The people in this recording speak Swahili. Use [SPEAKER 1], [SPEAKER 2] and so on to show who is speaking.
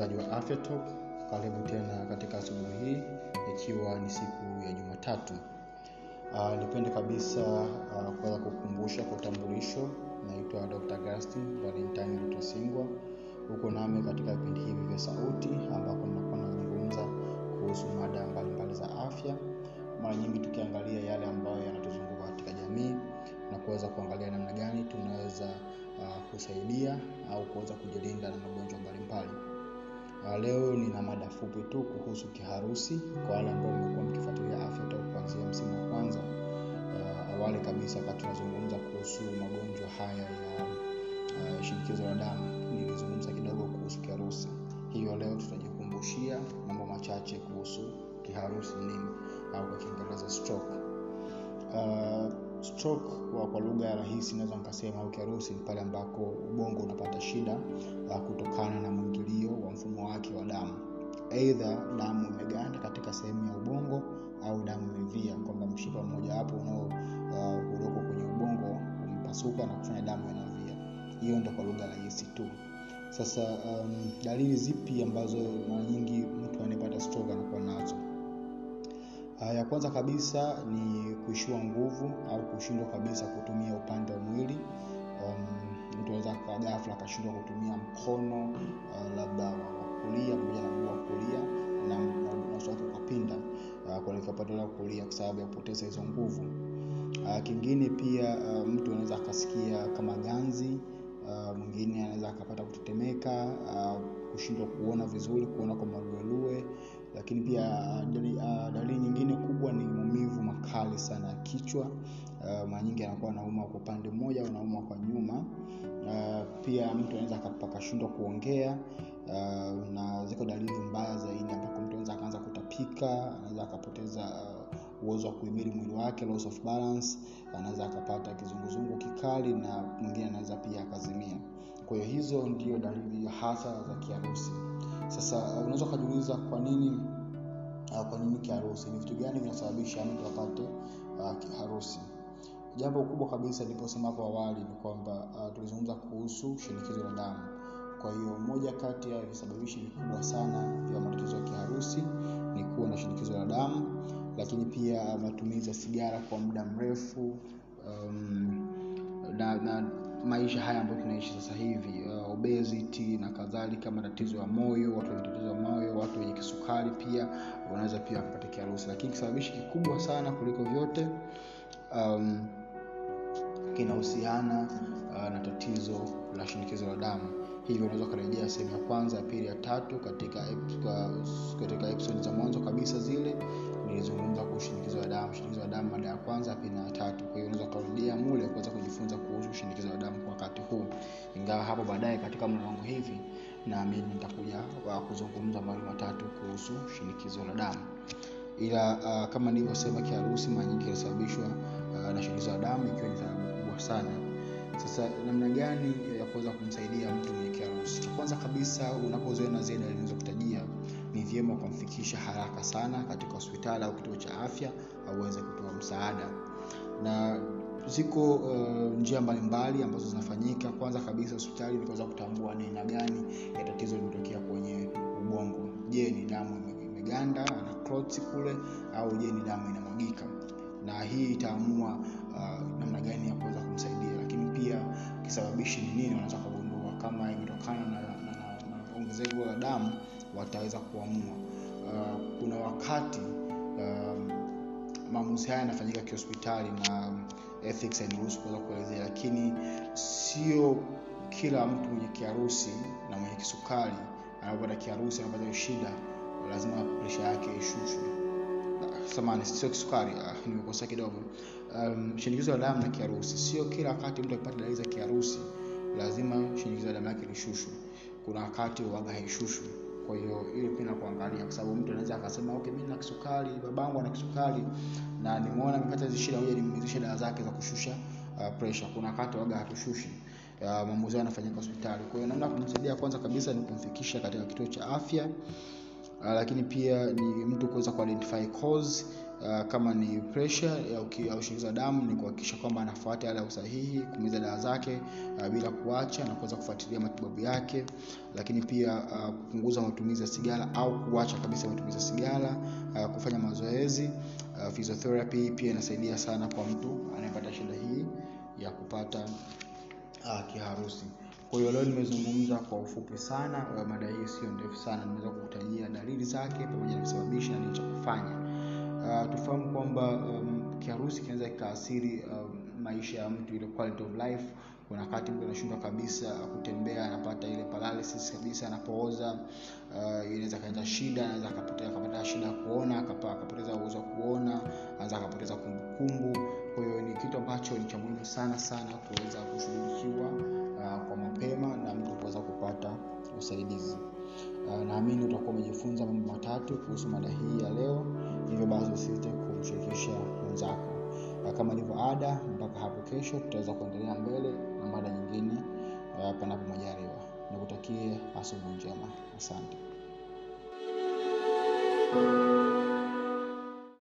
[SPEAKER 1] msikilizaji wa afya talk karibu tena katika asubuhi hii ikiwa ni siku ya jumatatu. Uh, nipende kabisa uh, kuweza kukumbusha kwa utambulisho. Naitwa dr gastin valentine lutasingwa huko nami katika vipindi hivi vya sauti ambapo nakuwa nazungumza kuhusu mada mbalimbali za afya. Mara nyingi tukiangalia yale ambayo yanatuzunguka katika jamii na kuweza kuangalia namna gani tunaweza uh, kusaidia au kuweza kujilinda na magonjwa mbalimbali leo nina mada fupi tu kuhusu kiharusi kwa wale ambao mmekuwa mkifuatilia afya toka kuanzia msimu wa kwanza. Uh, awali kabisa wakati tunazungumza kuhusu magonjwa haya ya uh, shinikizo la damu. Nilizungumza kidogo kuhusu kiharusi. Hivyo leo tutajikumbushia mambo machache kuhusu kiharusi nini au kwa kiingereza stroke. Uh, stroke kwa, kwa lugha ya rahisi naweza nikasema au ni pale ambako ubongo unapata shida uh, kutokana na mwingilio wa mfumo wake wa damu. Eidha damu imeganda katika sehemu ya ubongo au damu imevia kwamba mshipa mmoja wapo unao uh, kwenye ubongo umepasuka na kufanya damu inavia. Hiyo ndo kwa lugha rahisi tu. Sasa um, dalili zipi ambazo mara nyingi mtu anayepata stroke anakuwa nazo ya kwanza kabisa ni kuishiwa nguvu au kushindwa kabisa kutumia upande wa mwili. Um, mtu anaweza kwa ghafla akashindwa kutumia mkono uh, labda wa kulia pamoja na mguu wa kulia na, uso ukapinda uh, kuelekea upande wa kulia kwa sababu ya kupoteza hizo nguvu. Uh, kingine pia uh, mtu anaweza akasikia kama ganzi uh, mwingine anaweza akapata kutetemeka uh, kushindwa kuona vizuri kuona kwa maluelue lakini pia uh, dalili, nyingine kubwa ni maumivu makali sana ya kichwa. Uh, mara nyingi anakuwa anauma kwa upande mmoja anauma kwa nyuma. Uh, pia mtu anaweza akashindwa kuongea. Uh, na ziko dalili mbaya zaidi ambako mtu anaweza akaanza kutapika anaweza akapoteza uh, uwezo wa kuhimili mwili wake loss of balance anaweza akapata kizunguzungu kikali na mwingine anaweza pia akazimia. Kwa hiyo hizo ndio dalili hasa za kiharusi sasa unaweza ukajiuliza kwa nini uh, kwa nini kiharusi? Ni vitu gani vinasababisha mtu apate uh, kiharusi? Jambo kubwa kabisa niliposema hapo awali ni kwamba uh, tulizungumza kuhusu shinikizo la damu. Kwa hiyo moja kati ya visababishi vikubwa sana vya matatizo ya kiharusi ni kuwa na shinikizo la damu lakini pia matumizi ya sigara kwa muda mrefu um, na, na maisha haya ambayo tunaishi sasa hivi uh, obesity na kadhalika matatizo ya moyo watu wenye tatizo ya moyo watu wenye kisukari pia wanaweza pia wakapata kiharusi. Lakini kisababishi kikubwa sana kuliko vyote um, kinahusiana uh, na tatizo la shinikizo la damu. Hivyo unaweza ukarejea sehemu ya kwanza ya pili ya tatu katika katika episode za mwanzo kabisa zile nilizungumza kuhusu shinikizo la damu shinikizo la damu mada ya kwanza pili na ya tatu. Kwa hiyo unaweza ukarudia mule kuweza kujifunza kuhusu ingawa hapo baadaye katika mlolongo hivi naamini nitakuja kuzungumza mawili matatu kuhusu shinikizo la damu. Ila uh, kama nilivyosema kiharusi mara nyingi kinasababishwa uh, na shinikizo la damu ikiwa ni sababu kubwa sana. Sasa namna gani ya kuweza kumsaidia mtu mwenye kiharusi? Cha kwanza kabisa unapozoea zile dalili nilizokutajia ni vyema ukamfikisha haraka sana katika hospitali au kituo cha afya auweze kutoa msaada. Na ziko uh, njia mbalimbali ambazo zinafanyika. Kwanza kabisa hospitali inaweza kutambua ni aina gani ya tatizo limetokea kwenye ubongo. Je ni damu imeganda na clots kule au je ni damu inamwagika? Na hii itaamua uh, namna gani ya kuweza kumsaidia. Lakini pia kisababishi ni nini wanaweza kugundua. Kama imetokana na, na, na, na ongezeko la damu wataweza kuamua. Uh, kuna wakati uh, maamuzi haya yanafanyika kihospitali na ethics hairuhusu kuweza kuelezea lakini sio kila mtu mwenye kiharusi na mwenye kisukari anapopata kiharusi anapata shida lazima presha yake ishushwe. Samani sio kisukari ah, nimekosea kidogo. Um, shinikizo la damu na kiharusi. Sio kila wakati mtu akipata dalili za kiharusi lazima shinikizo la damu yake lishushwe. Kuna wakati uwaga haishushwi kwa hiyo hiyo pia kuangalia kwa sababu mtu anaweza akasema okay mimi na kisukari babangu ana kisukari. Na nimeona amepata hizo shida ngoja nimwezeshe dawa zake za kushusha uh, pressure. Kuna wakati waga hatushushi uh, maamuzi yanafanyika hospitali. Kwa hiyo namna kumsaidia kwanza kabisa ni kumfikisha katika kituo cha afya uh, lakini pia ni mtu kuweza kuidentify cause Uh, kama ni pressure au, au shinikizo damu ni kuhakikisha kwamba anafuata yale ya usahihi, kumeza dawa zake uh, bila kuacha na kuweza kufuatilia matibabu yake, lakini pia uh, kupunguza matumizi ya sigara au kuacha kabisa matumizi ya sigara, uh, kufanya mazoezi. Uh, physiotherapy pia inasaidia sana kwa mtu anayepata shida hii ya kupata uh, kiharusi. Kwa hiyo leo nimezungumza kwa ufupi sana, mada hii sio ndefu sana, nimeweza kukutajia dalili zake pamoja na kusababisha nini cha kufanya. Uh, tufahamu kwamba um, kiharusi kinaweza kikaathiri um, maisha ya mtu, ile quality of life. Kuna wakati mtu anashindwa kabisa kutembea, anapata ile paralysis kabisa, anapooza. Uh, inaweza kaleta shida, anaweza akapata shida ya kuona, akapoteza uwezo wa kuona, anaweza akapoteza kumbukumbu. Kwa hiyo ni kitu ambacho ni cha muhimu sana sana kuweza kushughulikiwa uh, kwa mapema na mtu kuweza kupata usaidizi. Uh, naamini utakuwa umejifunza mambo matatu kuhusu mada hii ya leo, Hivyo basi usisite kumshirikisha mwenzako, na kama ilivyo ada, mpaka hapo kesho tutaweza kuendelea mbele na mada nyingine uh, panapo majaliwa. Nikutakie asubuhi njema, asante. thank you